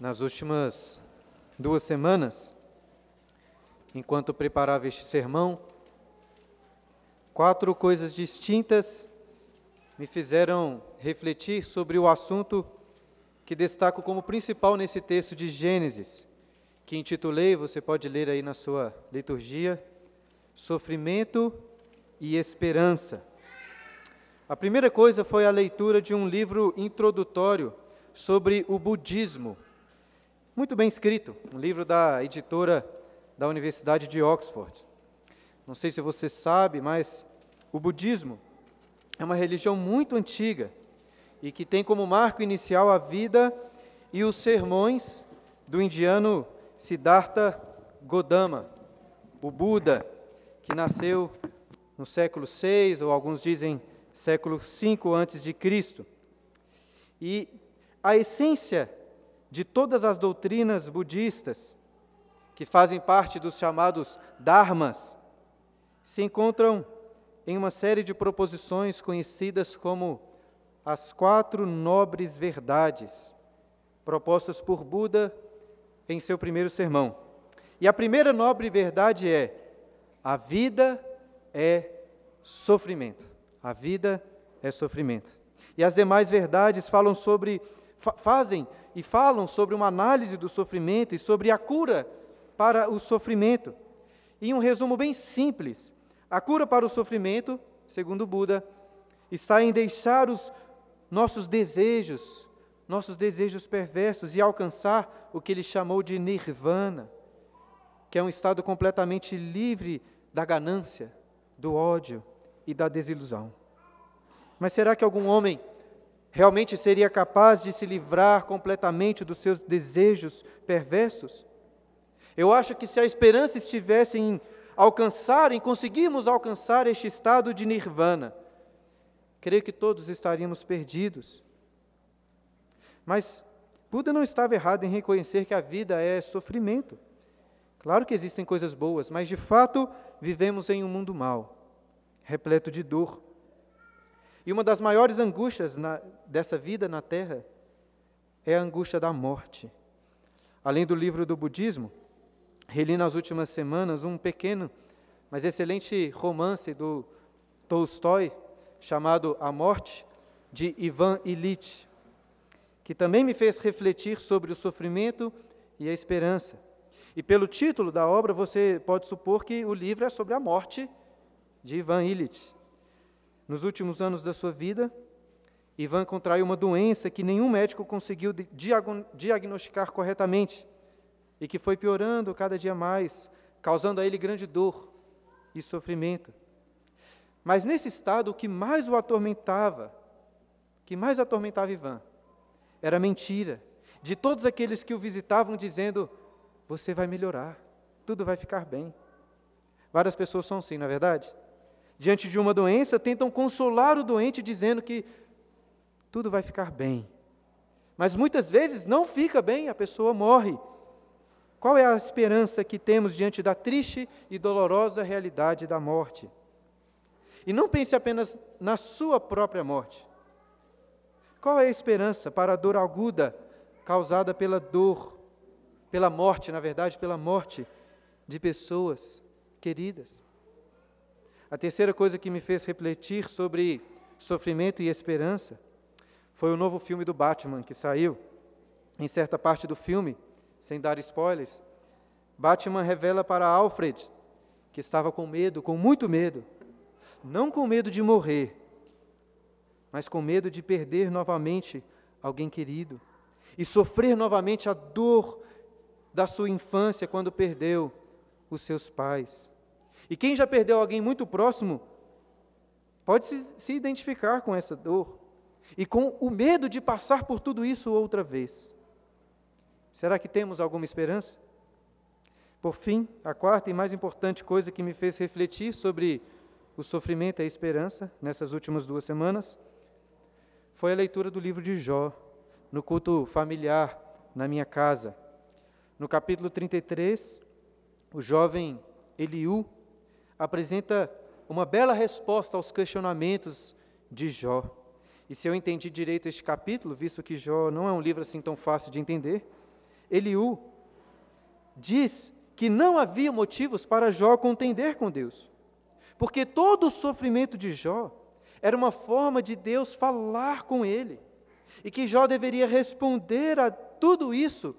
nas últimas duas semanas, enquanto preparava este sermão, quatro coisas distintas me fizeram refletir sobre o assunto que destaco como principal nesse texto de Gênesis, que intitulei, você pode ler aí na sua liturgia, Sofrimento e Esperança. A primeira coisa foi a leitura de um livro introdutório sobre o budismo. Muito bem escrito, um livro da editora da Universidade de Oxford. Não sei se você sabe, mas o budismo é uma religião muito antiga e que tem como marco inicial a vida e os sermões do indiano Siddhartha Gautama, o Buda, que nasceu no século VI, ou alguns dizem século V antes de Cristo. E a essência de todas as doutrinas budistas, que fazem parte dos chamados dharmas, se encontram em uma série de proposições conhecidas como as quatro nobres verdades, propostas por Buda em seu primeiro sermão. E a primeira nobre verdade é: a vida é sofrimento. A vida é sofrimento. E as demais verdades falam sobre, fa fazem e falam sobre uma análise do sofrimento e sobre a cura para o sofrimento. E um resumo bem simples: a cura para o sofrimento, segundo Buda, está em deixar os nossos desejos, nossos desejos perversos e alcançar o que ele chamou de nirvana, que é um estado completamente livre da ganância, do ódio, e da desilusão. Mas será que algum homem realmente seria capaz de se livrar completamente dos seus desejos perversos? Eu acho que se a esperança estivesse em alcançar, em conseguirmos alcançar este estado de nirvana, creio que todos estaríamos perdidos. Mas Buda não estava errado em reconhecer que a vida é sofrimento. Claro que existem coisas boas, mas de fato vivemos em um mundo mau repleto de dor. E uma das maiores angústias na, dessa vida na Terra é a angústia da morte. Além do livro do budismo, reli nas últimas semanas um pequeno, mas excelente romance do Tolstói, chamado A Morte, de Ivan Illich, que também me fez refletir sobre o sofrimento e a esperança. E pelo título da obra, você pode supor que o livro é sobre a morte de Ivan Illich. Nos últimos anos da sua vida, Ivan contraiu uma doença que nenhum médico conseguiu diagnosticar corretamente e que foi piorando cada dia mais, causando a ele grande dor e sofrimento. Mas nesse estado, o que mais o atormentava, que mais atormentava Ivan, era mentira de todos aqueles que o visitavam dizendo: Você vai melhorar, tudo vai ficar bem. Várias pessoas são assim, não é verdade? Diante de uma doença, tentam consolar o doente dizendo que tudo vai ficar bem. Mas muitas vezes não fica bem, a pessoa morre. Qual é a esperança que temos diante da triste e dolorosa realidade da morte? E não pense apenas na sua própria morte. Qual é a esperança para a dor aguda causada pela dor, pela morte, na verdade, pela morte de pessoas queridas? A terceira coisa que me fez refletir sobre sofrimento e esperança foi o novo filme do Batman que saiu. Em certa parte do filme, sem dar spoilers, Batman revela para Alfred que estava com medo, com muito medo, não com medo de morrer, mas com medo de perder novamente alguém querido e sofrer novamente a dor da sua infância quando perdeu os seus pais. E quem já perdeu alguém muito próximo pode se, se identificar com essa dor e com o medo de passar por tudo isso outra vez. Será que temos alguma esperança? Por fim, a quarta e mais importante coisa que me fez refletir sobre o sofrimento e a esperança nessas últimas duas semanas foi a leitura do livro de Jó, no culto familiar na minha casa. No capítulo 33, o jovem Eliú apresenta uma bela resposta aos questionamentos de Jó. E se eu entendi direito este capítulo, visto que Jó não é um livro assim tão fácil de entender, Eliú, diz que não havia motivos para Jó contender com Deus, porque todo o sofrimento de Jó era uma forma de Deus falar com ele, e que Jó deveria responder a tudo isso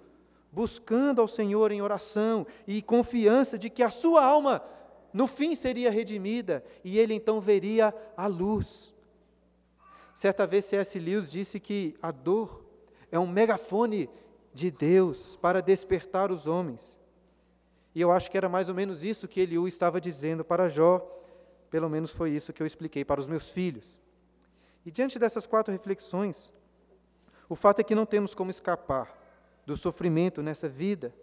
buscando ao Senhor em oração e confiança de que a sua alma no fim seria redimida e ele então veria a luz. Certa vez C.S. Lewis disse que a dor é um megafone de Deus para despertar os homens. E eu acho que era mais ou menos isso que Eliú estava dizendo para Jó, pelo menos foi isso que eu expliquei para os meus filhos. E diante dessas quatro reflexões, o fato é que não temos como escapar do sofrimento nessa vida.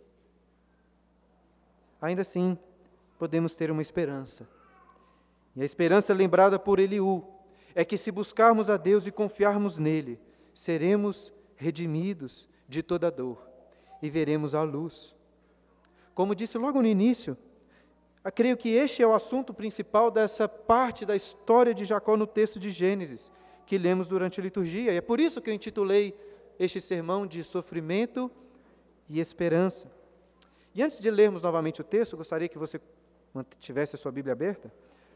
Ainda assim, podemos ter uma esperança. E a esperança lembrada por Eliú é que se buscarmos a Deus e confiarmos nele, seremos redimidos de toda dor e veremos a luz. Como disse logo no início, creio que este é o assunto principal dessa parte da história de Jacó no texto de Gênesis, que lemos durante a liturgia. E é por isso que eu intitulei este sermão de sofrimento e esperança. E antes de lermos novamente o texto, gostaria que você tivesse a sua Bíblia aberta.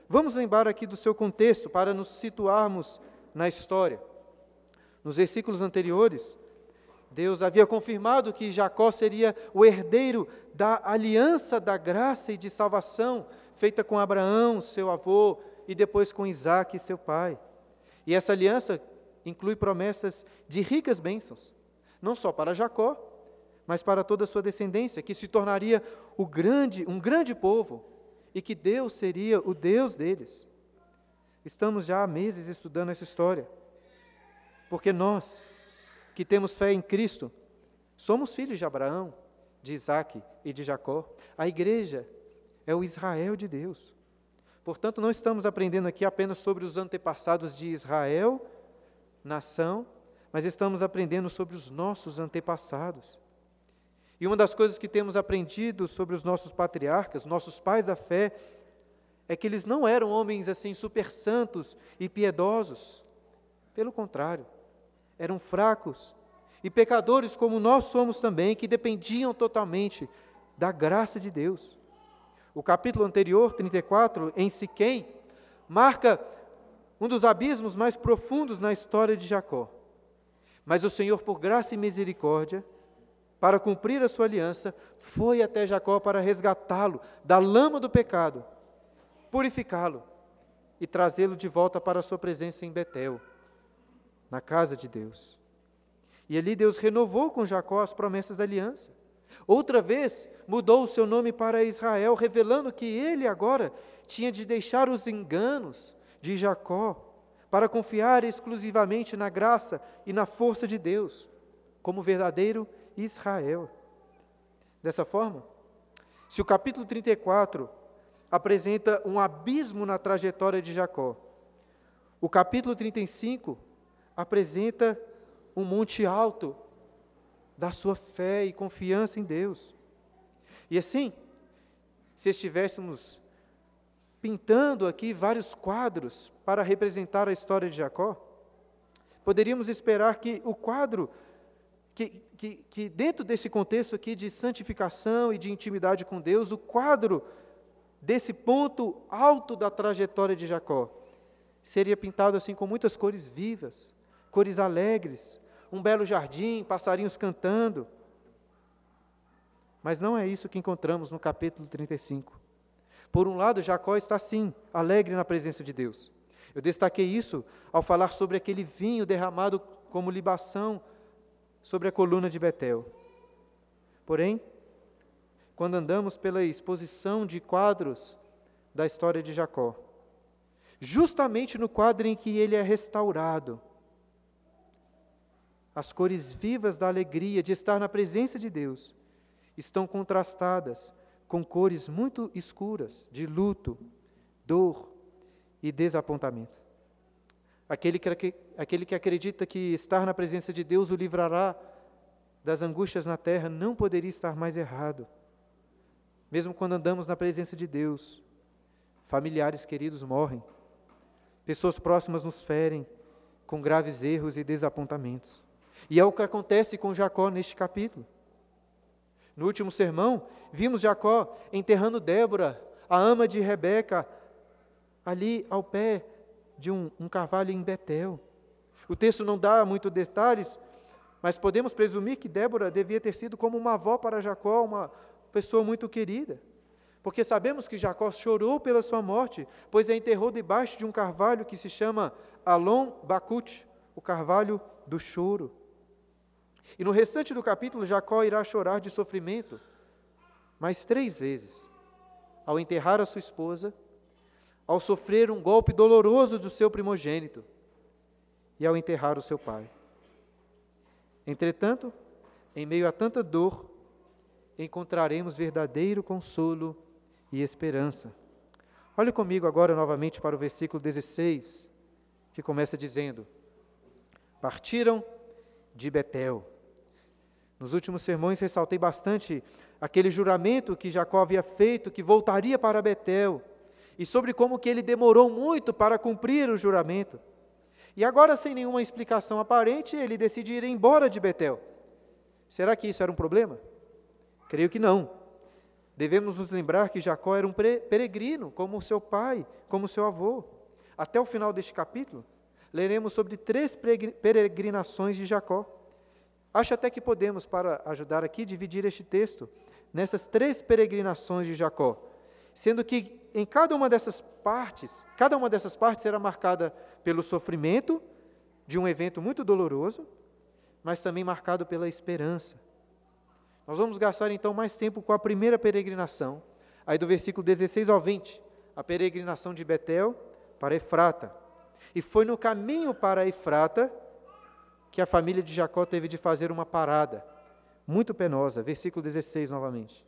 Vamos lembrar aqui do seu contexto para nos situarmos na história. Nos versículos anteriores, Deus havia confirmado que Jacó seria o herdeiro da aliança da graça e de salvação feita com Abraão, seu avô, e depois com Isaac, seu pai. E essa aliança inclui promessas de ricas bênçãos, não só para Jacó, mas para toda a sua descendência, que se tornaria grande, um grande povo, e que Deus seria o Deus deles. Estamos já há meses estudando essa história, porque nós, que temos fé em Cristo, somos filhos de Abraão, de Isaac e de Jacó. A igreja é o Israel de Deus. Portanto, não estamos aprendendo aqui apenas sobre os antepassados de Israel, nação, mas estamos aprendendo sobre os nossos antepassados. E uma das coisas que temos aprendido sobre os nossos patriarcas, nossos pais da fé, é que eles não eram homens assim super santos e piedosos. Pelo contrário, eram fracos e pecadores como nós somos também, que dependiam totalmente da graça de Deus. O capítulo anterior, 34, em Siquém, marca um dos abismos mais profundos na história de Jacó. Mas o Senhor, por graça e misericórdia, para cumprir a sua aliança, foi até Jacó para resgatá-lo da lama do pecado, purificá-lo e trazê-lo de volta para a sua presença em Betel, na casa de Deus. E ali Deus renovou com Jacó as promessas da aliança. Outra vez mudou o seu nome para Israel, revelando que ele agora tinha de deixar os enganos de Jacó para confiar exclusivamente na graça e na força de Deus, como verdadeiro Israel. Dessa forma, se o capítulo 34 apresenta um abismo na trajetória de Jacó, o capítulo 35 apresenta um monte alto da sua fé e confiança em Deus. E assim, se estivéssemos pintando aqui vários quadros para representar a história de Jacó, poderíamos esperar que o quadro que, que, que dentro desse contexto aqui de santificação e de intimidade com Deus, o quadro desse ponto alto da trajetória de Jacó seria pintado assim com muitas cores vivas, cores alegres, um belo jardim, passarinhos cantando. Mas não é isso que encontramos no capítulo 35. Por um lado, Jacó está sim alegre na presença de Deus. Eu destaquei isso ao falar sobre aquele vinho derramado como libação sobre a coluna de Betel. Porém, quando andamos pela exposição de quadros da história de Jacó, justamente no quadro em que ele é restaurado, as cores vivas da alegria de estar na presença de Deus estão contrastadas com cores muito escuras de luto, dor e desapontamento. Aquele que, aquele que acredita que estar na presença de Deus o livrará das angústias na terra não poderia estar mais errado. Mesmo quando andamos na presença de Deus, familiares queridos morrem, pessoas próximas nos ferem com graves erros e desapontamentos. E é o que acontece com Jacó neste capítulo. No último sermão, vimos Jacó enterrando Débora, a ama de Rebeca, ali ao pé de um, um carvalho em Betel. O texto não dá muitos detalhes, mas podemos presumir que Débora devia ter sido como uma avó para Jacó, uma pessoa muito querida. Porque sabemos que Jacó chorou pela sua morte, pois a enterrou debaixo de um carvalho que se chama Alon Bakut, o carvalho do choro. E no restante do capítulo, Jacó irá chorar de sofrimento, mais três vezes, ao enterrar a sua esposa, ao sofrer um golpe doloroso do seu primogênito e ao enterrar o seu pai. Entretanto, em meio a tanta dor, encontraremos verdadeiro consolo e esperança. Olhe comigo agora novamente para o versículo 16, que começa dizendo: Partiram de Betel. Nos últimos sermões ressaltei bastante aquele juramento que Jacó havia feito que voltaria para Betel e sobre como que ele demorou muito para cumprir o juramento. E agora, sem nenhuma explicação aparente, ele decide ir embora de Betel. Será que isso era um problema? Creio que não. Devemos nos lembrar que Jacó era um peregrino, como seu pai, como seu avô. Até o final deste capítulo, leremos sobre três peregrinações de Jacó. Acho até que podemos, para ajudar aqui, dividir este texto nessas três peregrinações de Jacó, sendo que em cada uma dessas partes, cada uma dessas partes será marcada pelo sofrimento de um evento muito doloroso, mas também marcado pela esperança. Nós vamos gastar então mais tempo com a primeira peregrinação, aí do versículo 16 ao 20, a peregrinação de Betel para Efrata. E foi no caminho para Efrata que a família de Jacó teve de fazer uma parada, muito penosa. Versículo 16 novamente.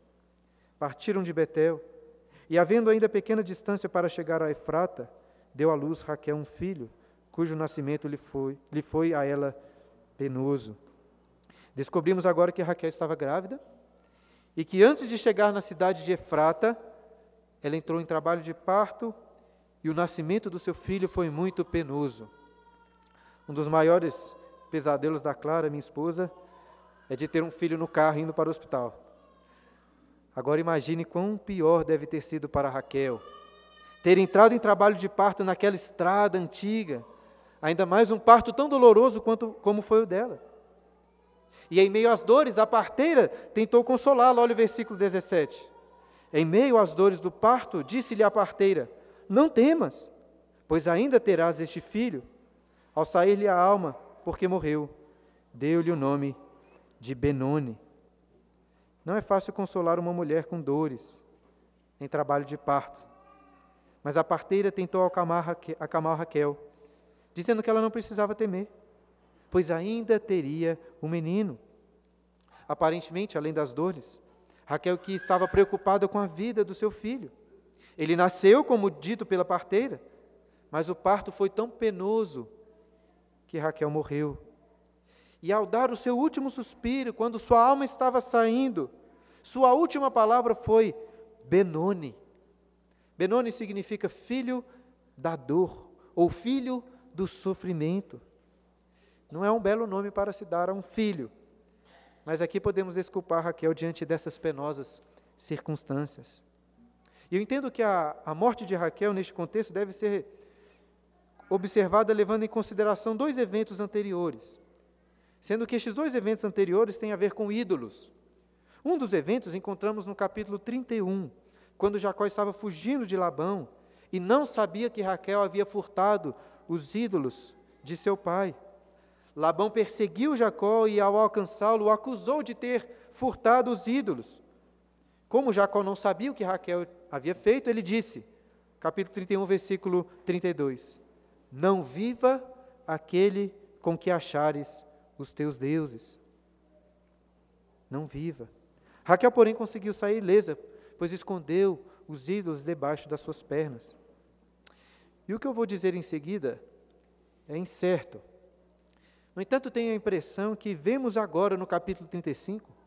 Partiram de Betel e, havendo ainda pequena distância para chegar a Efrata, deu à luz Raquel um filho, cujo nascimento lhe foi, lhe foi a ela penoso. Descobrimos agora que Raquel estava grávida e que antes de chegar na cidade de Efrata, ela entrou em trabalho de parto e o nascimento do seu filho foi muito penoso. Um dos maiores pesadelos da Clara, minha esposa, é de ter um filho no carro indo para o hospital. Agora imagine quão pior deve ter sido para Raquel ter entrado em trabalho de parto naquela estrada antiga, ainda mais um parto tão doloroso quanto como foi o dela. E em meio às dores, a parteira tentou consolá-la. Olha o versículo 17. Em meio às dores do parto, disse-lhe a parteira: Não temas, pois ainda terás este filho. Ao sair-lhe a alma, porque morreu, deu-lhe o nome de Benoni. Não é fácil consolar uma mulher com dores em trabalho de parto. Mas a parteira tentou acalmar Raquel, dizendo que ela não precisava temer, pois ainda teria um menino. Aparentemente, além das dores, Raquel que estava preocupada com a vida do seu filho. Ele nasceu, como dito pela parteira, mas o parto foi tão penoso que Raquel morreu. E ao dar o seu último suspiro, quando sua alma estava saindo, sua última palavra foi Benoni. Benoni significa filho da dor, ou filho do sofrimento. Não é um belo nome para se dar a um filho, mas aqui podemos desculpar Raquel diante dessas penosas circunstâncias. E eu entendo que a, a morte de Raquel, neste contexto, deve ser observada levando em consideração dois eventos anteriores, sendo que estes dois eventos anteriores têm a ver com ídolos. Um dos eventos encontramos no capítulo 31, quando Jacó estava fugindo de Labão e não sabia que Raquel havia furtado os ídolos de seu pai. Labão perseguiu Jacó e, ao alcançá-lo, o acusou de ter furtado os ídolos. Como Jacó não sabia o que Raquel havia feito, ele disse, capítulo 31, versículo 32: não viva aquele com que achares os teus deuses. Não viva. Raquel, porém, conseguiu sair ilesa, pois escondeu os ídolos debaixo das suas pernas. E o que eu vou dizer em seguida é incerto. No entanto, tenho a impressão que vemos agora no capítulo 35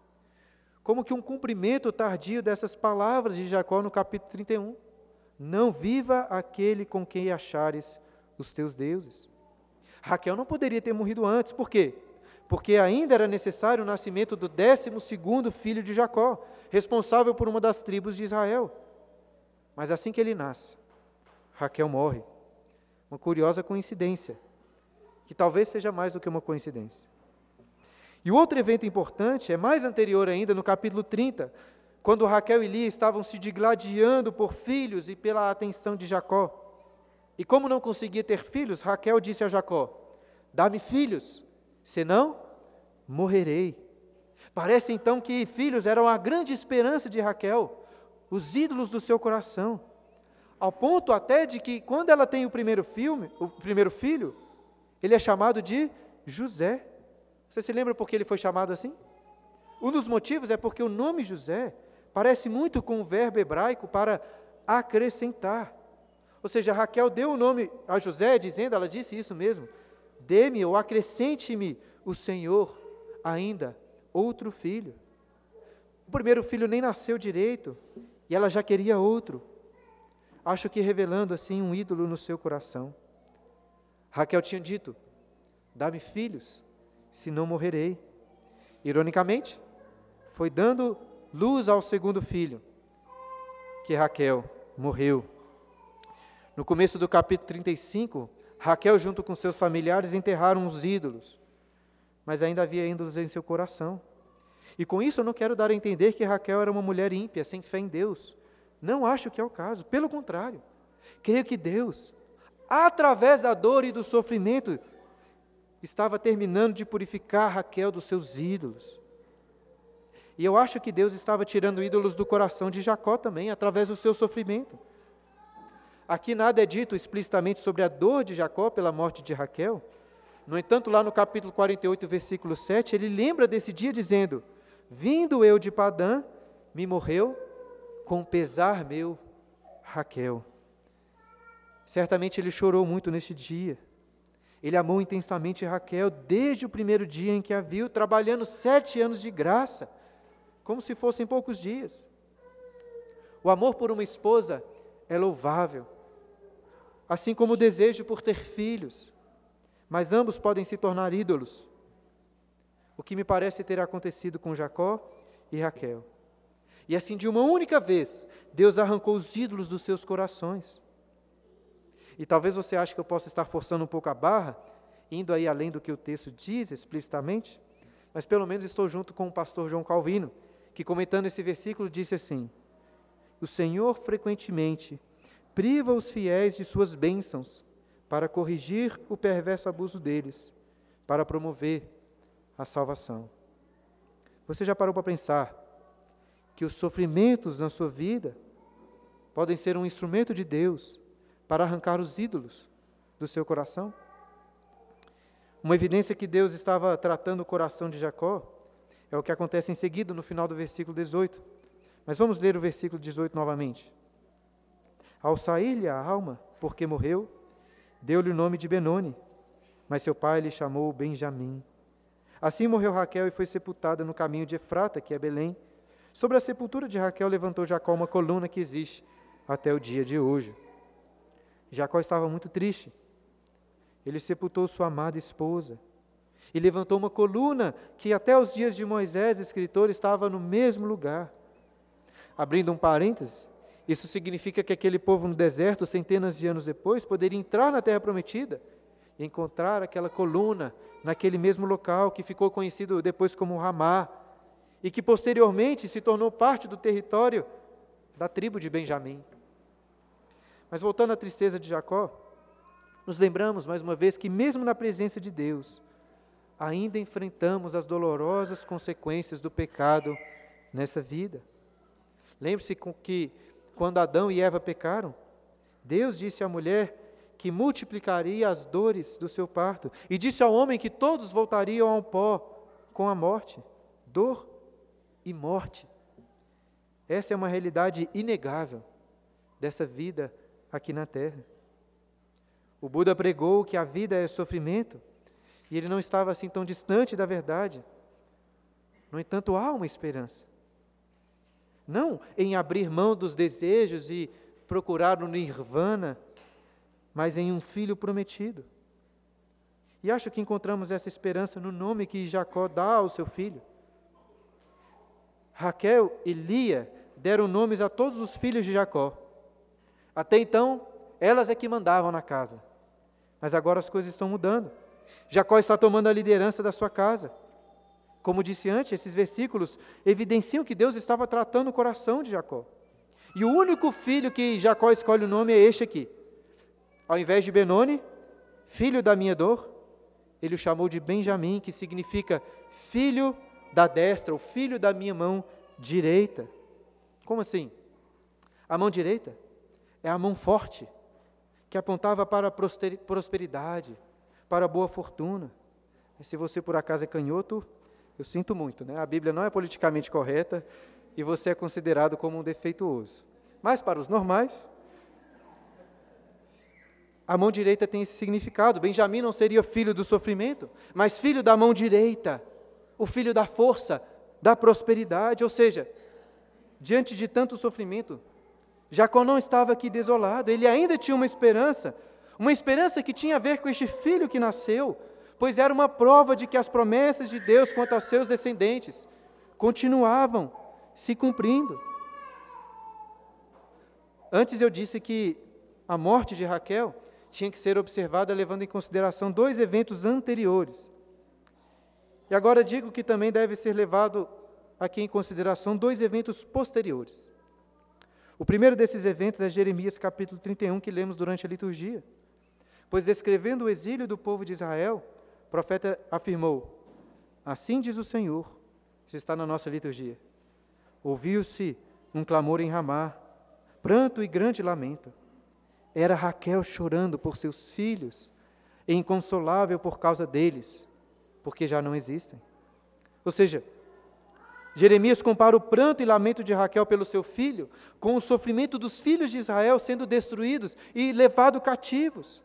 como que um cumprimento tardio dessas palavras de Jacó no capítulo 31. Não viva aquele com quem achares os teus deuses. Raquel não poderia ter morrido antes, por quê? Porque ainda era necessário o nascimento do décimo segundo filho de Jacó, responsável por uma das tribos de Israel. Mas assim que ele nasce, Raquel morre. Uma curiosa coincidência, que talvez seja mais do que uma coincidência. E o outro evento importante é mais anterior ainda, no capítulo 30, quando Raquel e Lia estavam se digladiando por filhos e pela atenção de Jacó. E como não conseguia ter filhos, Raquel disse a Jacó: Dá-me filhos, senão morrerei. Parece então que filhos eram a grande esperança de Raquel, os ídolos do seu coração. Ao ponto até de que, quando ela tem o primeiro, filme, o primeiro filho, ele é chamado de José. Você se lembra por que ele foi chamado assim? Um dos motivos é porque o nome José parece muito com o verbo hebraico para acrescentar. Ou seja, Raquel deu o nome a José, dizendo, ela disse isso mesmo: dê-me ou acrescente-me o Senhor ainda outro filho. O primeiro filho nem nasceu direito e ela já queria outro. Acho que revelando assim um ídolo no seu coração. Raquel tinha dito: Dá-me filhos, senão morrerei. Ironicamente, foi dando luz ao segundo filho que Raquel morreu. No começo do capítulo 35, Raquel, junto com seus familiares, enterraram os ídolos, mas ainda havia ídolos em seu coração. E com isso eu não quero dar a entender que Raquel era uma mulher ímpia, sem fé em Deus. Não acho que é o caso, pelo contrário. Creio que Deus, através da dor e do sofrimento, estava terminando de purificar Raquel dos seus ídolos. E eu acho que Deus estava tirando ídolos do coração de Jacó também, através do seu sofrimento. Aqui nada é dito explicitamente sobre a dor de Jacó pela morte de Raquel. No entanto, lá no capítulo 48, versículo 7, ele lembra desse dia dizendo: Vindo eu de Padã, me morreu com pesar meu Raquel. Certamente ele chorou muito neste dia. Ele amou intensamente Raquel desde o primeiro dia em que a viu, trabalhando sete anos de graça, como se fossem poucos dias. O amor por uma esposa é louvável, assim como o desejo por ter filhos, mas ambos podem se tornar ídolos, o que me parece ter acontecido com Jacó e Raquel. E assim, de uma única vez, Deus arrancou os ídolos dos seus corações. E talvez você ache que eu possa estar forçando um pouco a barra, indo aí além do que o texto diz explicitamente, mas pelo menos estou junto com o pastor João Calvino, que comentando esse versículo disse assim: O Senhor frequentemente priva os fiéis de suas bênçãos para corrigir o perverso abuso deles, para promover a salvação. Você já parou para pensar que os sofrimentos na sua vida podem ser um instrumento de Deus para arrancar os ídolos do seu coração? Uma evidência que Deus estava tratando o coração de Jacó é o que acontece em seguida no final do versículo 18. Mas vamos ler o versículo 18 novamente. Ao sair-lhe a alma, porque morreu, deu-lhe o nome de Benoni, mas seu pai lhe chamou Benjamim. Assim morreu Raquel e foi sepultada no caminho de Efrata, que é Belém. Sobre a sepultura de Raquel levantou Jacó uma coluna que existe até o dia de hoje. Jacó estava muito triste. Ele sepultou sua amada esposa e levantou uma coluna que até os dias de Moisés, escritor, estava no mesmo lugar. Abrindo um parêntese, isso significa que aquele povo no deserto, centenas de anos depois, poderia entrar na terra prometida e encontrar aquela coluna naquele mesmo local que ficou conhecido depois como Ramá e que posteriormente se tornou parte do território da tribo de Benjamim. Mas voltando à tristeza de Jacó, nos lembramos mais uma vez que, mesmo na presença de Deus, ainda enfrentamos as dolorosas consequências do pecado nessa vida. Lembre-se que, quando Adão e Eva pecaram, Deus disse à mulher que multiplicaria as dores do seu parto, e disse ao homem que todos voltariam ao pó com a morte, dor e morte. Essa é uma realidade inegável dessa vida aqui na terra. O Buda pregou que a vida é sofrimento, e ele não estava assim tão distante da verdade. No entanto, há uma esperança. Não em abrir mão dos desejos e procurar o nirvana, mas em um filho prometido. E acho que encontramos essa esperança no nome que Jacó dá ao seu filho. Raquel e Lia deram nomes a todos os filhos de Jacó. Até então, elas é que mandavam na casa. Mas agora as coisas estão mudando. Jacó está tomando a liderança da sua casa. Como disse antes, esses versículos evidenciam que Deus estava tratando o coração de Jacó. E o único filho que Jacó escolhe o nome é este aqui. Ao invés de Benoni, filho da minha dor, ele o chamou de Benjamim, que significa filho da destra, o filho da minha mão direita. Como assim? A mão direita é a mão forte, que apontava para a prosperidade, para a boa fortuna. E se você por acaso é canhoto, eu sinto muito, né? A Bíblia não é politicamente correta e você é considerado como um defeituoso. Mas para os normais, a mão direita tem esse significado. Benjamim não seria filho do sofrimento, mas filho da mão direita, o filho da força, da prosperidade. Ou seja, diante de tanto sofrimento, Jacó não estava aqui desolado, ele ainda tinha uma esperança, uma esperança que tinha a ver com este filho que nasceu, pois era uma prova de que as promessas de Deus quanto aos seus descendentes continuavam se cumprindo. Antes eu disse que a morte de Raquel tinha que ser observada levando em consideração dois eventos anteriores. E agora digo que também deve ser levado aqui em consideração dois eventos posteriores. O primeiro desses eventos é Jeremias capítulo 31, que lemos durante a liturgia. Pois descrevendo o exílio do povo de Israel, o profeta afirmou: Assim diz o Senhor, isso está na nossa liturgia. Ouviu-se um clamor em Ramá, pranto e grande lamento. Era Raquel chorando por seus filhos, e inconsolável por causa deles, porque já não existem. Ou seja, Jeremias compara o pranto e lamento de Raquel pelo seu filho com o sofrimento dos filhos de Israel sendo destruídos e levados cativos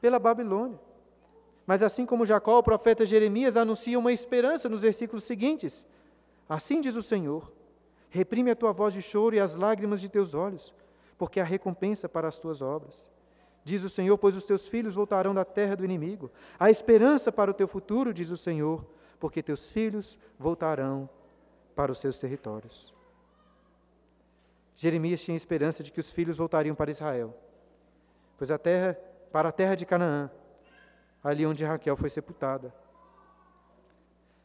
pela Babilônia. Mas assim como Jacó, o profeta Jeremias anuncia uma esperança nos versículos seguintes. Assim diz o Senhor: Reprime a tua voz de choro e as lágrimas de teus olhos, porque há recompensa para as tuas obras. Diz o Senhor, pois os teus filhos voltarão da terra do inimigo. Há esperança para o teu futuro, diz o Senhor, porque teus filhos voltarão para os seus territórios. Jeremias tinha esperança de que os filhos voltariam para Israel, pois a terra, para a terra de Canaã, ali onde Raquel foi sepultada.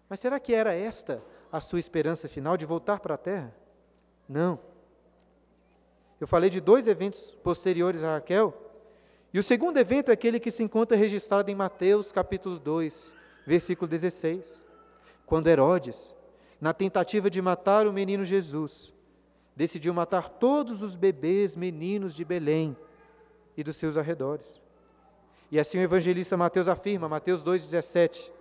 Mas será que era esta a sua esperança final de voltar para a terra? Não. Eu falei de dois eventos posteriores a Raquel, e o segundo evento é aquele que se encontra registrado em Mateus capítulo 2, versículo 16, quando Herodes, na tentativa de matar o menino Jesus, decidiu matar todos os bebês meninos de Belém e dos seus arredores. E assim o evangelista Mateus afirma, Mateus 2,17: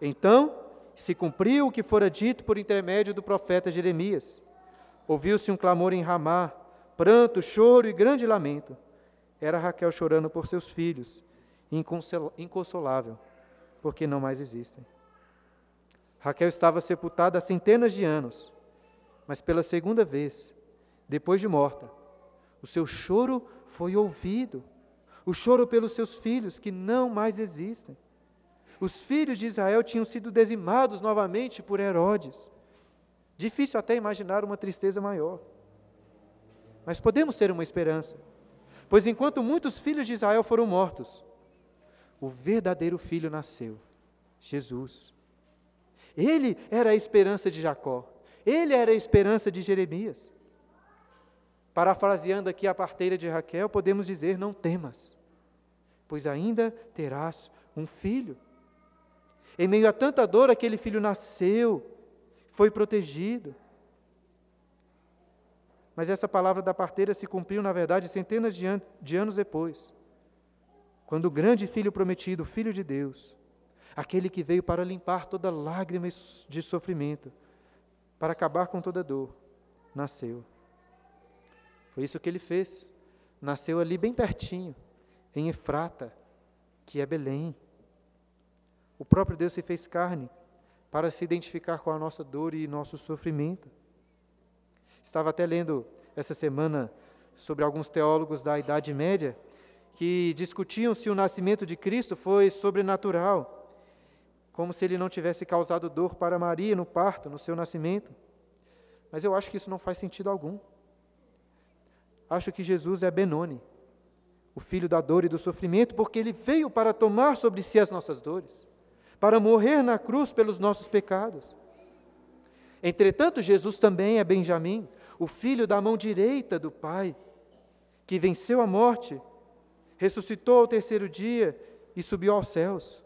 Então se cumpriu o que fora dito por intermédio do profeta Jeremias. Ouviu-se um clamor em Ramá, pranto, choro e grande lamento. Era Raquel chorando por seus filhos, inconsolável, porque não mais existem. Raquel estava sepultada há centenas de anos, mas pela segunda vez, depois de morta, o seu choro foi ouvido, o choro pelos seus filhos que não mais existem. Os filhos de Israel tinham sido dizimados novamente por Herodes. Difícil até imaginar uma tristeza maior. Mas podemos ter uma esperança, pois enquanto muitos filhos de Israel foram mortos, o verdadeiro filho nasceu, Jesus. Ele era a esperança de Jacó, ele era a esperança de Jeremias. Parafraseando aqui a parteira de Raquel, podemos dizer: Não temas, pois ainda terás um filho. Em meio a tanta dor, aquele filho nasceu, foi protegido. Mas essa palavra da parteira se cumpriu, na verdade, centenas de, an de anos depois, quando o grande filho prometido, o Filho de Deus, aquele que veio para limpar toda lágrima de sofrimento, para acabar com toda dor, nasceu. Foi isso que ele fez. Nasceu ali bem pertinho, em Efrata, que é Belém. O próprio Deus se fez carne para se identificar com a nossa dor e nosso sofrimento. Estava até lendo essa semana sobre alguns teólogos da Idade Média que discutiam se o nascimento de Cristo foi sobrenatural, como se ele não tivesse causado dor para Maria no parto, no seu nascimento. Mas eu acho que isso não faz sentido algum. Acho que Jesus é Benoni, o filho da dor e do sofrimento, porque ele veio para tomar sobre si as nossas dores, para morrer na cruz pelos nossos pecados. Entretanto, Jesus também é Benjamim, o filho da mão direita do Pai, que venceu a morte, ressuscitou ao terceiro dia e subiu aos céus.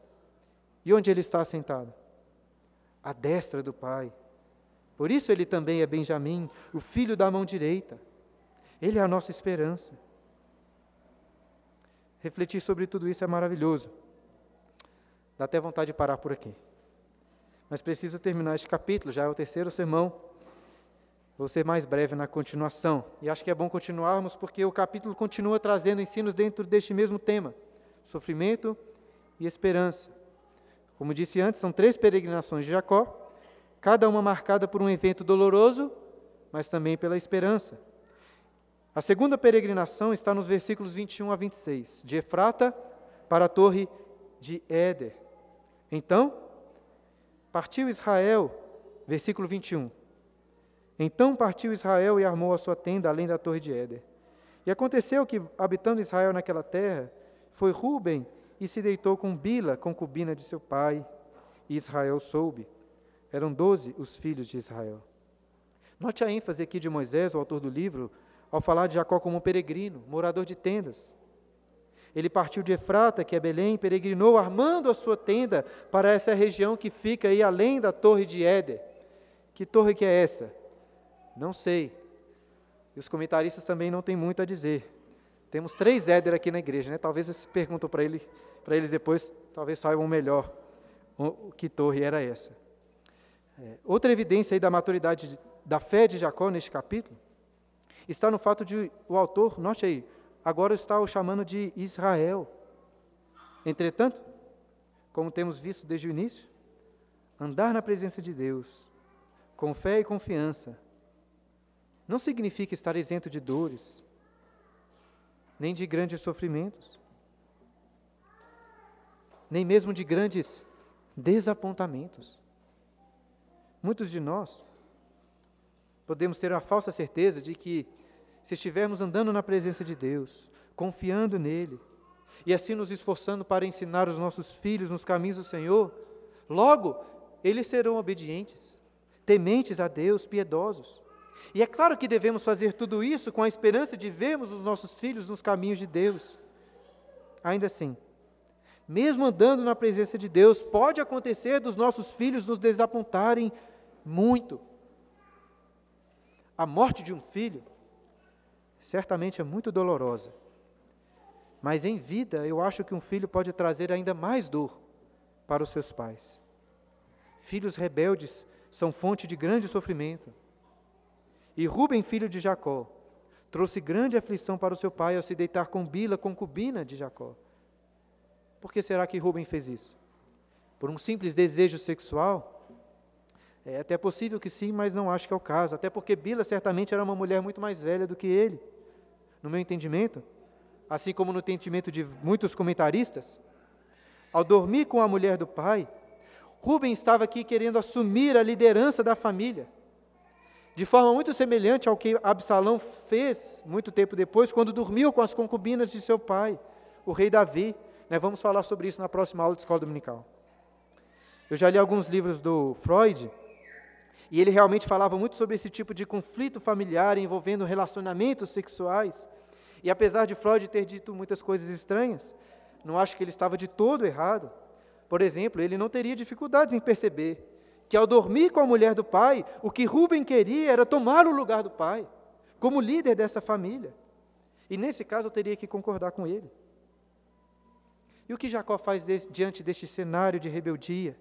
E onde ele está sentado? À destra do Pai. Por isso ele também é Benjamim, o filho da mão direita. Ele é a nossa esperança. Refletir sobre tudo isso é maravilhoso. Dá até vontade de parar por aqui. Mas preciso terminar este capítulo, já é o terceiro sermão. Vou ser mais breve na continuação. E acho que é bom continuarmos porque o capítulo continua trazendo ensinos dentro deste mesmo tema: sofrimento e esperança. Como disse antes, são três peregrinações de Jacó, cada uma marcada por um evento doloroso, mas também pela esperança. A segunda peregrinação está nos versículos 21 a 26, de Efrata para a torre de Éder. Então, partiu Israel, versículo 21. Então partiu Israel e armou a sua tenda além da torre de Éder. E aconteceu que, habitando Israel naquela terra, foi Ruben e se deitou com Bila, concubina de seu pai. E Israel soube. Eram doze os filhos de Israel. Note a ênfase aqui de Moisés, o autor do livro, ao falar de Jacó como um peregrino, morador de tendas. Ele partiu de Efrata, que é Belém, peregrinou, armando a sua tenda para essa região que fica aí além da torre de Éder. Que torre que é essa? Não sei. E os comentaristas também não têm muito a dizer. Temos três Éder aqui na igreja, né? Talvez se perguntam para ele, para eles depois, talvez saibam melhor que torre era essa. É, outra evidência aí da maturidade da fé de Jacó neste capítulo está no fato de o autor, note aí, agora está o chamando de Israel. Entretanto, como temos visto desde o início, andar na presença de Deus, com fé e confiança, não significa estar isento de dores, nem de grandes sofrimentos, nem mesmo de grandes desapontamentos. Muitos de nós podemos ter a falsa certeza de que, se estivermos andando na presença de Deus, confiando nele, e assim nos esforçando para ensinar os nossos filhos nos caminhos do Senhor, logo eles serão obedientes, tementes a Deus, piedosos. E é claro que devemos fazer tudo isso com a esperança de vermos os nossos filhos nos caminhos de Deus. Ainda assim, mesmo andando na presença de Deus, pode acontecer dos nossos filhos nos desapontarem muito. A morte de um filho certamente é muito dolorosa. Mas em vida, eu acho que um filho pode trazer ainda mais dor para os seus pais. Filhos rebeldes são fonte de grande sofrimento. E Ruben, filho de Jacó, trouxe grande aflição para o seu pai ao se deitar com Bila, concubina de Jacó. Por que será que Ruben fez isso? Por um simples desejo sexual? É até possível que sim, mas não acho que é o caso. Até porque Bila certamente era uma mulher muito mais velha do que ele. No meu entendimento, assim como no entendimento de muitos comentaristas, ao dormir com a mulher do pai, Rubem estava aqui querendo assumir a liderança da família. De forma muito semelhante ao que Absalão fez muito tempo depois, quando dormiu com as concubinas de seu pai, o rei Davi. Né, vamos falar sobre isso na próxima aula de escola dominical. Eu já li alguns livros do Freud, e ele realmente falava muito sobre esse tipo de conflito familiar envolvendo relacionamentos sexuais. E apesar de Freud ter dito muitas coisas estranhas, não acho que ele estava de todo errado. Por exemplo, ele não teria dificuldades em perceber que ao dormir com a mulher do pai, o que Rubem queria era tomar o lugar do pai, como líder dessa família. E nesse caso eu teria que concordar com ele. E o que Jacó faz diante deste cenário de rebeldia?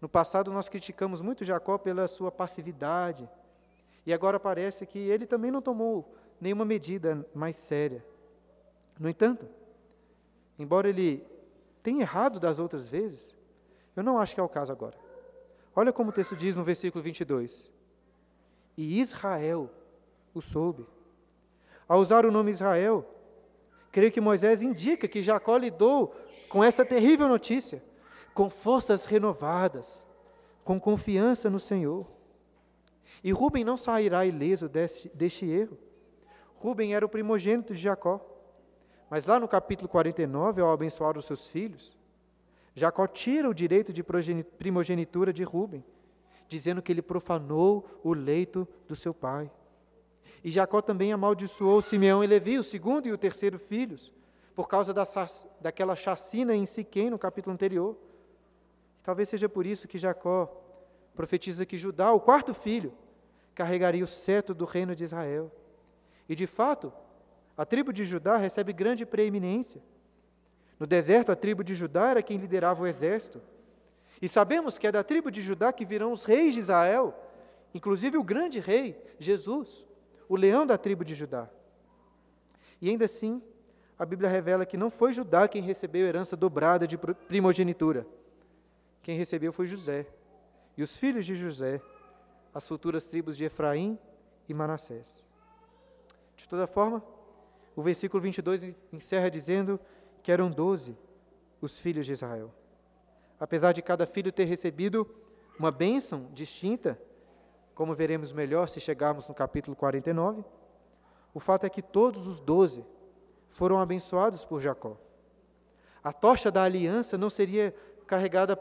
No passado, nós criticamos muito Jacó pela sua passividade, e agora parece que ele também não tomou nenhuma medida mais séria. No entanto, embora ele tenha errado das outras vezes, eu não acho que é o caso agora. Olha como o texto diz no versículo 22. E Israel o soube. Ao usar o nome Israel, Creio que Moisés indica que Jacó lidou com essa terrível notícia, com forças renovadas, com confiança no Senhor. E Rubem não sairá ileso deste, deste erro. Rubem era o primogênito de Jacó. Mas lá no capítulo 49, ao abençoar os seus filhos, Jacó tira o direito de primogenitura de Rubem, dizendo que ele profanou o leito do seu pai. E Jacó também amaldiçoou Simeão e Levi, o segundo e o terceiro filhos, por causa da, daquela chacina em Siquém, no capítulo anterior. Talvez seja por isso que Jacó profetiza que Judá, o quarto filho, carregaria o cetro do reino de Israel. E de fato, a tribo de Judá recebe grande preeminência. No deserto, a tribo de Judá era quem liderava o exército. E sabemos que é da tribo de Judá que virão os reis de Israel, inclusive o grande rei, Jesus, o leão da tribo de Judá. E ainda assim, a Bíblia revela que não foi Judá quem recebeu herança dobrada de primogenitura. Quem recebeu foi José. E os filhos de José, as futuras tribos de Efraim e Manassés. De toda forma, o versículo 22 encerra dizendo que eram doze os filhos de Israel. Apesar de cada filho ter recebido uma bênção distinta, como veremos melhor se chegarmos no capítulo 49, o fato é que todos os doze foram abençoados por Jacó. A tocha da aliança não seria carregada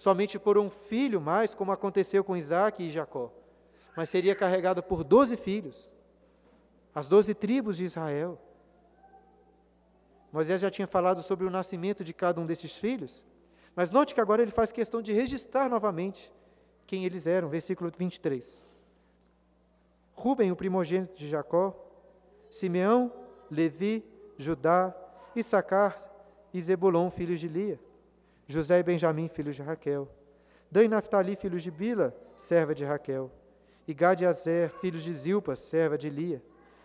somente por um filho mais, como aconteceu com Isaac e Jacó, mas seria carregada por doze filhos, as doze tribos de Israel. Moisés já tinha falado sobre o nascimento de cada um desses filhos, mas note que agora ele faz questão de registrar novamente quem eles eram, versículo 23. Ruben, o primogênito de Jacó, Simeão, Levi, Judá, Issacar e Zebulon, filhos de Lia, José e Benjamim, filhos de Raquel, Dan e Naphtali, filhos de Bila, serva de Raquel, e Gad e Azer, filhos de Zilpa, serva de Lia.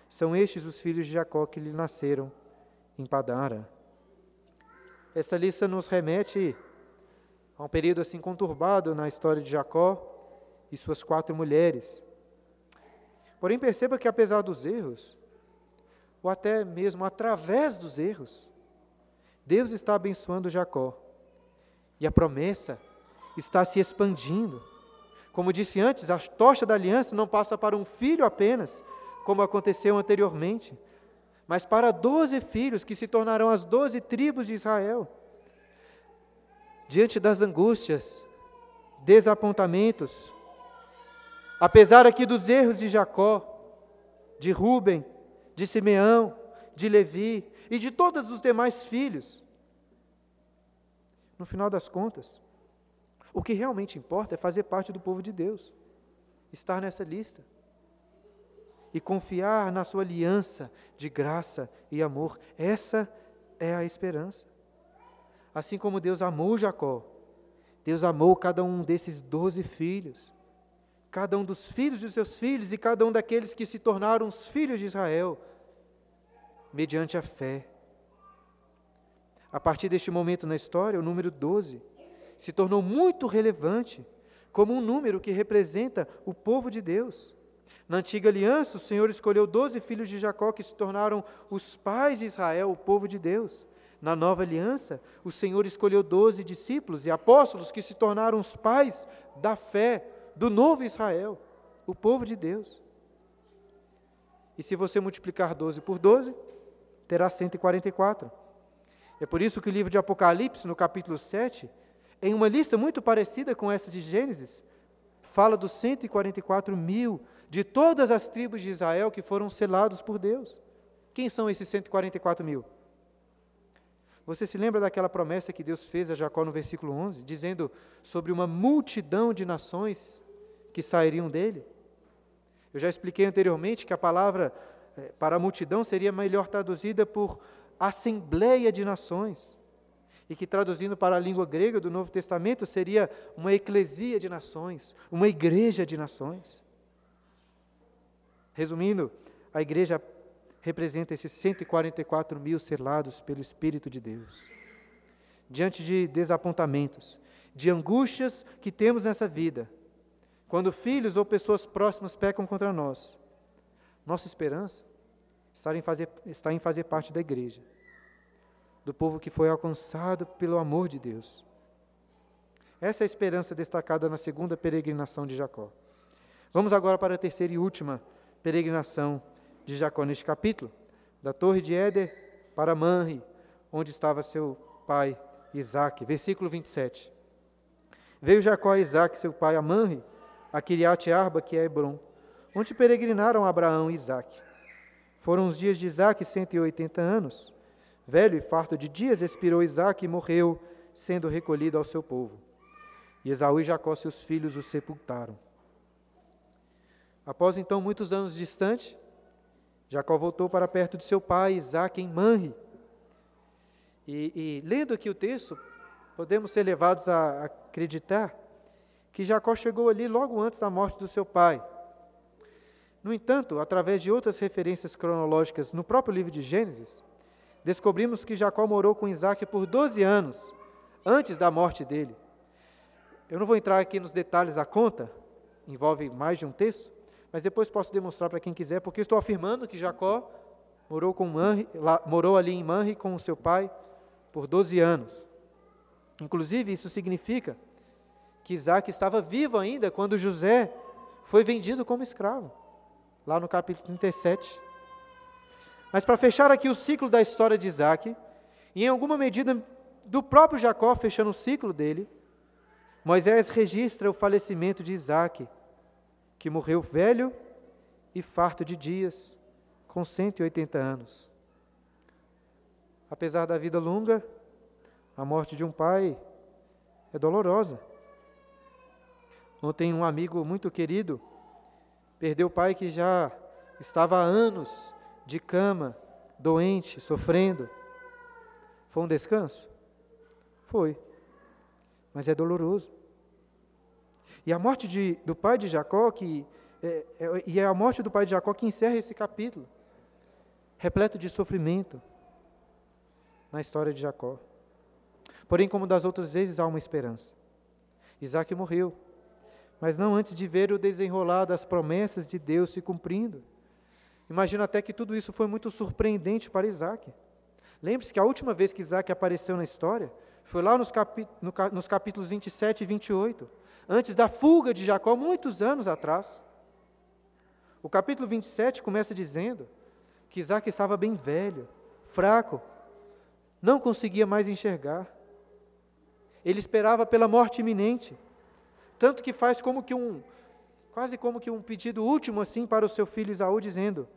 São estes os filhos de Jacó que lhe nasceram em Padara. Essa lista nos remete a um período assim conturbado na história de Jacó e suas quatro mulheres. Porém, perceba que apesar dos erros, ou até mesmo através dos erros, Deus está abençoando Jacó. E a promessa está se expandindo. Como disse antes, a tocha da aliança não passa para um filho apenas, como aconteceu anteriormente, mas para doze filhos que se tornarão as doze tribos de Israel. Diante das angústias, desapontamentos, apesar aqui dos erros de Jacó, de Ruben, de Simeão, de Levi e de todos os demais filhos, no final das contas, o que realmente importa é fazer parte do povo de Deus, estar nessa lista e confiar na sua aliança de graça e amor. Essa é a esperança. Assim como Deus amou Jacó, Deus amou cada um desses doze filhos, cada um dos filhos de seus filhos e cada um daqueles que se tornaram os filhos de Israel, mediante a fé. A partir deste momento na história, o número 12 se tornou muito relevante como um número que representa o povo de Deus. Na antiga aliança, o Senhor escolheu doze filhos de Jacó que se tornaram os pais de Israel, o povo de Deus. Na nova aliança, o Senhor escolheu doze discípulos e apóstolos que se tornaram os pais da fé do novo Israel, o povo de Deus. E se você multiplicar 12 por 12, terá 144. É por isso que o livro de Apocalipse, no capítulo 7, em uma lista muito parecida com essa de Gênesis, fala dos 144 mil de todas as tribos de Israel que foram selados por Deus. Quem são esses 144 mil? Você se lembra daquela promessa que Deus fez a Jacó no versículo 11, dizendo sobre uma multidão de nações que sairiam dele? Eu já expliquei anteriormente que a palavra eh, para a multidão seria melhor traduzida por assembleia de nações, e que traduzindo para a língua grega do Novo Testamento seria uma eclesia de nações, uma igreja de nações. Resumindo, a igreja representa esses 144 mil selados pelo Espírito de Deus. Diante de desapontamentos, de angústias que temos nessa vida, quando filhos ou pessoas próximas pecam contra nós, nossa esperança está em fazer, está em fazer parte da igreja, do povo que foi alcançado pelo amor de Deus. Essa é a esperança destacada na segunda peregrinação de Jacó. Vamos agora para a terceira e última peregrinação de Jacó neste capítulo, da torre de Éder para Manre, onde estava seu pai Isaac. Versículo 27. Veio Jacó a Isaac, seu pai, a Manre, a Kiriat Arba, que é Hebron, onde peregrinaram Abraão e Isaac. Foram os dias de Isaac 180 anos. Velho e farto de dias expirou Isaac e morreu, sendo recolhido ao seu povo. E Esaú e Jacó, seus filhos, o sepultaram. Após então muitos anos distante, Jacó voltou para perto de seu pai, Isaac, em Manre. E, e lendo aqui o texto, podemos ser levados a acreditar que Jacó chegou ali logo antes da morte do seu pai. No entanto, através de outras referências cronológicas no próprio livro de Gênesis, descobrimos que Jacó morou com Isaac por 12 anos, antes da morte dele. Eu não vou entrar aqui nos detalhes da conta, envolve mais de um texto, mas depois posso demonstrar para quem quiser, porque estou afirmando que Jacó morou, com Manri, lá, morou ali em Manri com seu pai por 12 anos. Inclusive, isso significa que Isaac estava vivo ainda quando José foi vendido como escravo, lá no capítulo 37. Mas para fechar aqui o ciclo da história de Isaac, e em alguma medida do próprio Jacó fechando o ciclo dele, Moisés registra o falecimento de Isaac, que morreu velho e farto de dias, com 180 anos. Apesar da vida longa, a morte de um pai é dolorosa. Ontem, um amigo muito querido perdeu o pai que já estava há anos de cama, doente, sofrendo. Foi um descanso? Foi. Mas é doloroso. E a morte de, do pai de Jacó, que, é, é, e é a morte do pai de Jacó que encerra esse capítulo, repleto de sofrimento na história de Jacó. Porém, como das outras vezes, há uma esperança. Isaac morreu, mas não antes de ver o desenrolar das promessas de Deus se cumprindo. Imagino até que tudo isso foi muito surpreendente para Isaac. Lembre-se que a última vez que Isaac apareceu na história foi lá nos, capi no, nos capítulos 27 e 28, antes da fuga de Jacó, muitos anos atrás. O capítulo 27 começa dizendo que Isaac estava bem velho, fraco, não conseguia mais enxergar. Ele esperava pela morte iminente, tanto que faz como que um, quase como que um pedido último assim para o seu filho Isaú, dizendo: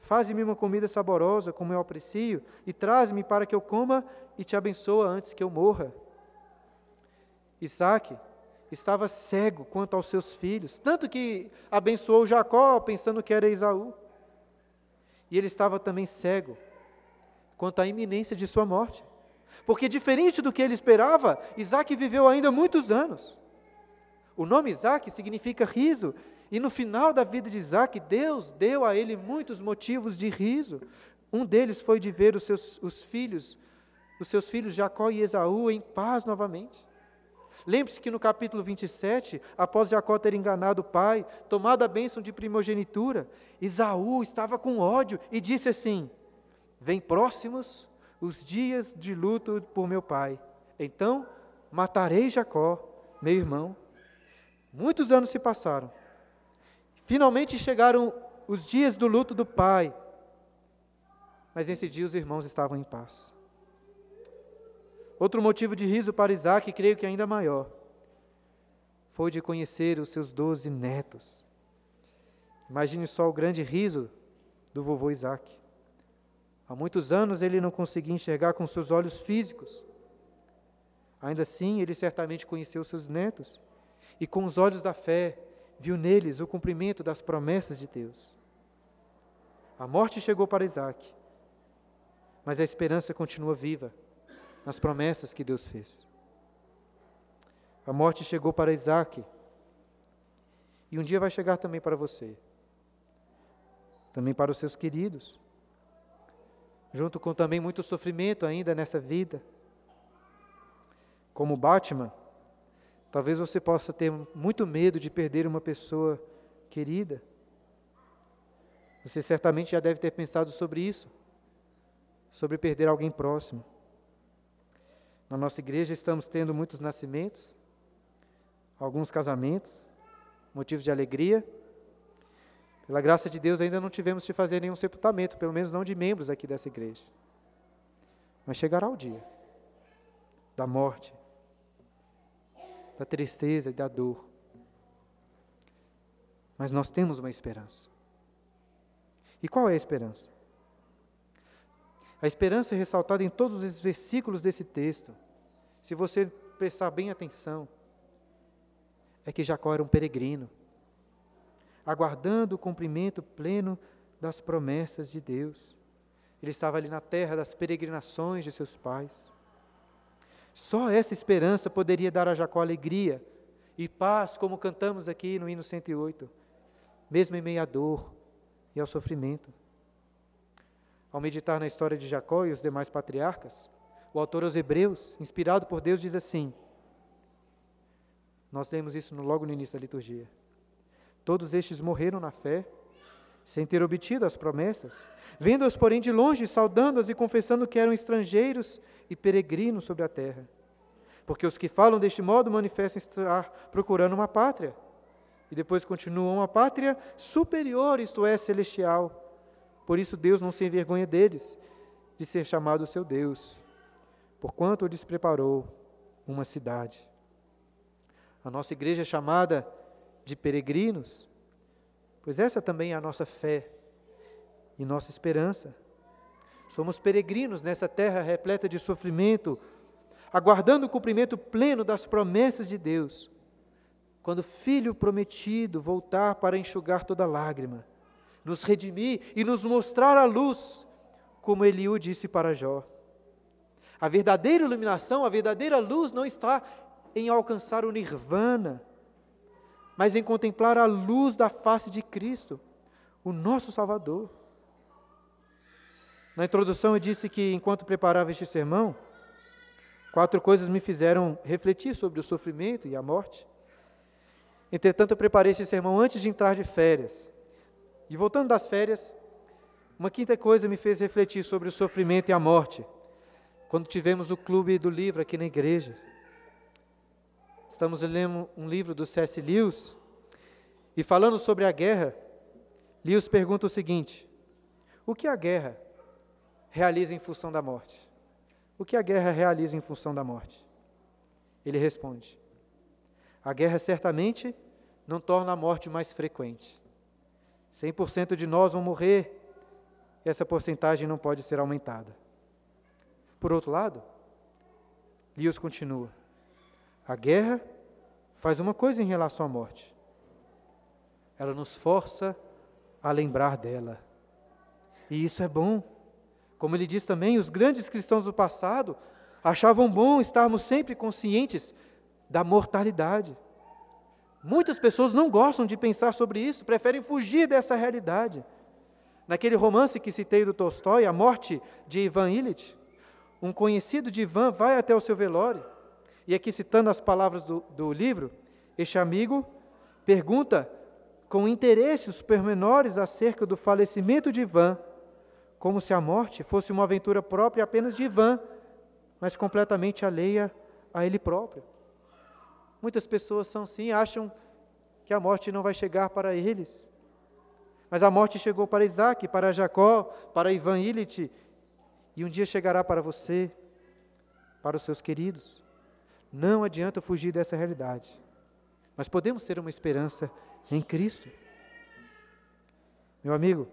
Faze-me uma comida saborosa, como eu aprecio, e traz-me para que eu coma e te abençoa antes que eu morra. Isaac estava cego quanto aos seus filhos, tanto que abençoou Jacó pensando que era Esaú. E ele estava também cego quanto à iminência de sua morte. Porque, diferente do que ele esperava, Isaac viveu ainda muitos anos. O nome Isaac significa riso, e no final da vida de Isaac, Deus deu a ele muitos motivos de riso. Um deles foi de ver os seus os filhos, os seus filhos Jacó e Esaú em paz novamente. Lembre-se que no capítulo 27, após Jacó ter enganado o pai, tomado a bênção de primogenitura, Esaú estava com ódio e disse assim: Vem próximos os dias de luto por meu pai. Então matarei Jacó, meu irmão, Muitos anos se passaram. Finalmente chegaram os dias do luto do pai. Mas nesse dia os irmãos estavam em paz. Outro motivo de riso para Isaac, creio que ainda maior, foi de conhecer os seus doze netos. Imagine só o grande riso do vovô Isaac. Há muitos anos ele não conseguia enxergar com seus olhos físicos. Ainda assim, ele certamente conheceu seus netos e com os olhos da fé viu neles o cumprimento das promessas de Deus. A morte chegou para Isaac, mas a esperança continua viva nas promessas que Deus fez. A morte chegou para Isaac e um dia vai chegar também para você, também para os seus queridos, junto com também muito sofrimento ainda nessa vida. Como Batman, Talvez você possa ter muito medo de perder uma pessoa querida. Você certamente já deve ter pensado sobre isso, sobre perder alguém próximo. Na nossa igreja estamos tendo muitos nascimentos, alguns casamentos, motivos de alegria. Pela graça de Deus, ainda não tivemos de fazer nenhum sepultamento, pelo menos não de membros aqui dessa igreja. Mas chegará o dia da morte, da tristeza e da dor. Mas nós temos uma esperança. E qual é a esperança? A esperança é ressaltada em todos os versículos desse texto. Se você prestar bem atenção, é que Jacó era um peregrino, aguardando o cumprimento pleno das promessas de Deus. Ele estava ali na terra das peregrinações de seus pais. Só essa esperança poderia dar a Jacó alegria e paz, como cantamos aqui no hino 108, mesmo em meio à dor e ao sofrimento. Ao meditar na história de Jacó e os demais patriarcas, o autor aos Hebreus, inspirado por Deus, diz assim: Nós lemos isso logo no início da liturgia. Todos estes morreram na fé, sem ter obtido as promessas, vendo-as, porém, de longe, saudando-as e confessando que eram estrangeiros e peregrinos sobre a terra. Porque os que falam deste modo manifestam estar procurando uma pátria. E depois continuam uma pátria superior, isto é, celestial por isso Deus não se envergonha deles, de ser chamado seu Deus, porquanto lhes preparou uma cidade. A nossa igreja é chamada de peregrinos, pois essa também é a nossa fé e nossa esperança. Somos peregrinos nessa terra repleta de sofrimento, aguardando o cumprimento pleno das promessas de Deus, quando o Filho prometido voltar para enxugar toda lágrima nos redimir e nos mostrar a luz, como Eliú disse para Jó. A verdadeira iluminação, a verdadeira luz não está em alcançar o nirvana, mas em contemplar a luz da face de Cristo, o nosso Salvador. Na introdução eu disse que enquanto preparava este sermão, quatro coisas me fizeram refletir sobre o sofrimento e a morte. Entretanto, eu preparei este sermão antes de entrar de férias. E voltando das férias, uma quinta coisa me fez refletir sobre o sofrimento e a morte, quando tivemos o clube do livro aqui na igreja. Estamos lendo um livro do C.S. Lewis, e falando sobre a guerra, Lewis pergunta o seguinte: o que a guerra realiza em função da morte? O que a guerra realiza em função da morte? Ele responde: a guerra certamente não torna a morte mais frequente 100% de nós vão morrer, essa porcentagem não pode ser aumentada. Por outro lado, Lewis continua: a guerra faz uma coisa em relação à morte. Ela nos força a lembrar dela. E isso é bom. Como ele diz também, os grandes cristãos do passado achavam bom estarmos sempre conscientes da mortalidade. Muitas pessoas não gostam de pensar sobre isso, preferem fugir dessa realidade. Naquele romance que citei do Tolstói, A Morte de Ivan Illich, um conhecido de Ivan vai até o seu velório, e aqui citando as palavras do, do livro, este amigo pergunta com interesse os pormenores acerca do falecimento de Ivan, como se a morte fosse uma aventura própria apenas de Ivan, mas completamente alheia a ele próprio. Muitas pessoas são assim, acham que a morte não vai chegar para eles. Mas a morte chegou para Isaac, para Jacó, para Ivan Illit, e um dia chegará para você, para os seus queridos. Não adianta fugir dessa realidade. Mas podemos ter uma esperança em Cristo. Meu amigo,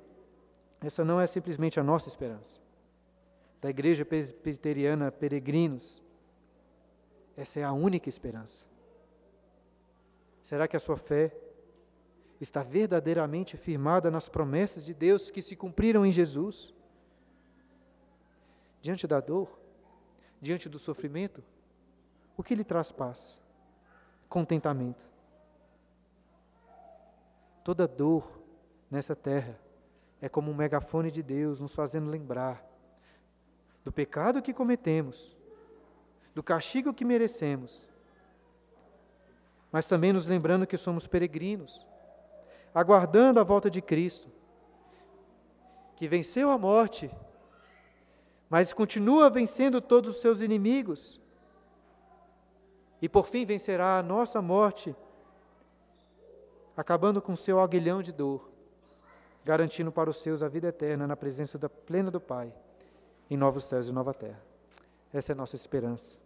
essa não é simplesmente a nossa esperança. Da igreja presbiteriana Peregrinos, essa é a única esperança. Será que a sua fé está verdadeiramente firmada nas promessas de Deus que se cumpriram em Jesus? Diante da dor, diante do sofrimento, o que lhe traz paz? Contentamento. Toda dor nessa terra é como um megafone de Deus nos fazendo lembrar do pecado que cometemos, do castigo que merecemos mas também nos lembrando que somos peregrinos, aguardando a volta de Cristo, que venceu a morte, mas continua vencendo todos os seus inimigos, e por fim vencerá a nossa morte, acabando com seu aguilhão de dor, garantindo para os seus a vida eterna na presença da plena do Pai, em novos céus e nova terra. Essa é a nossa esperança.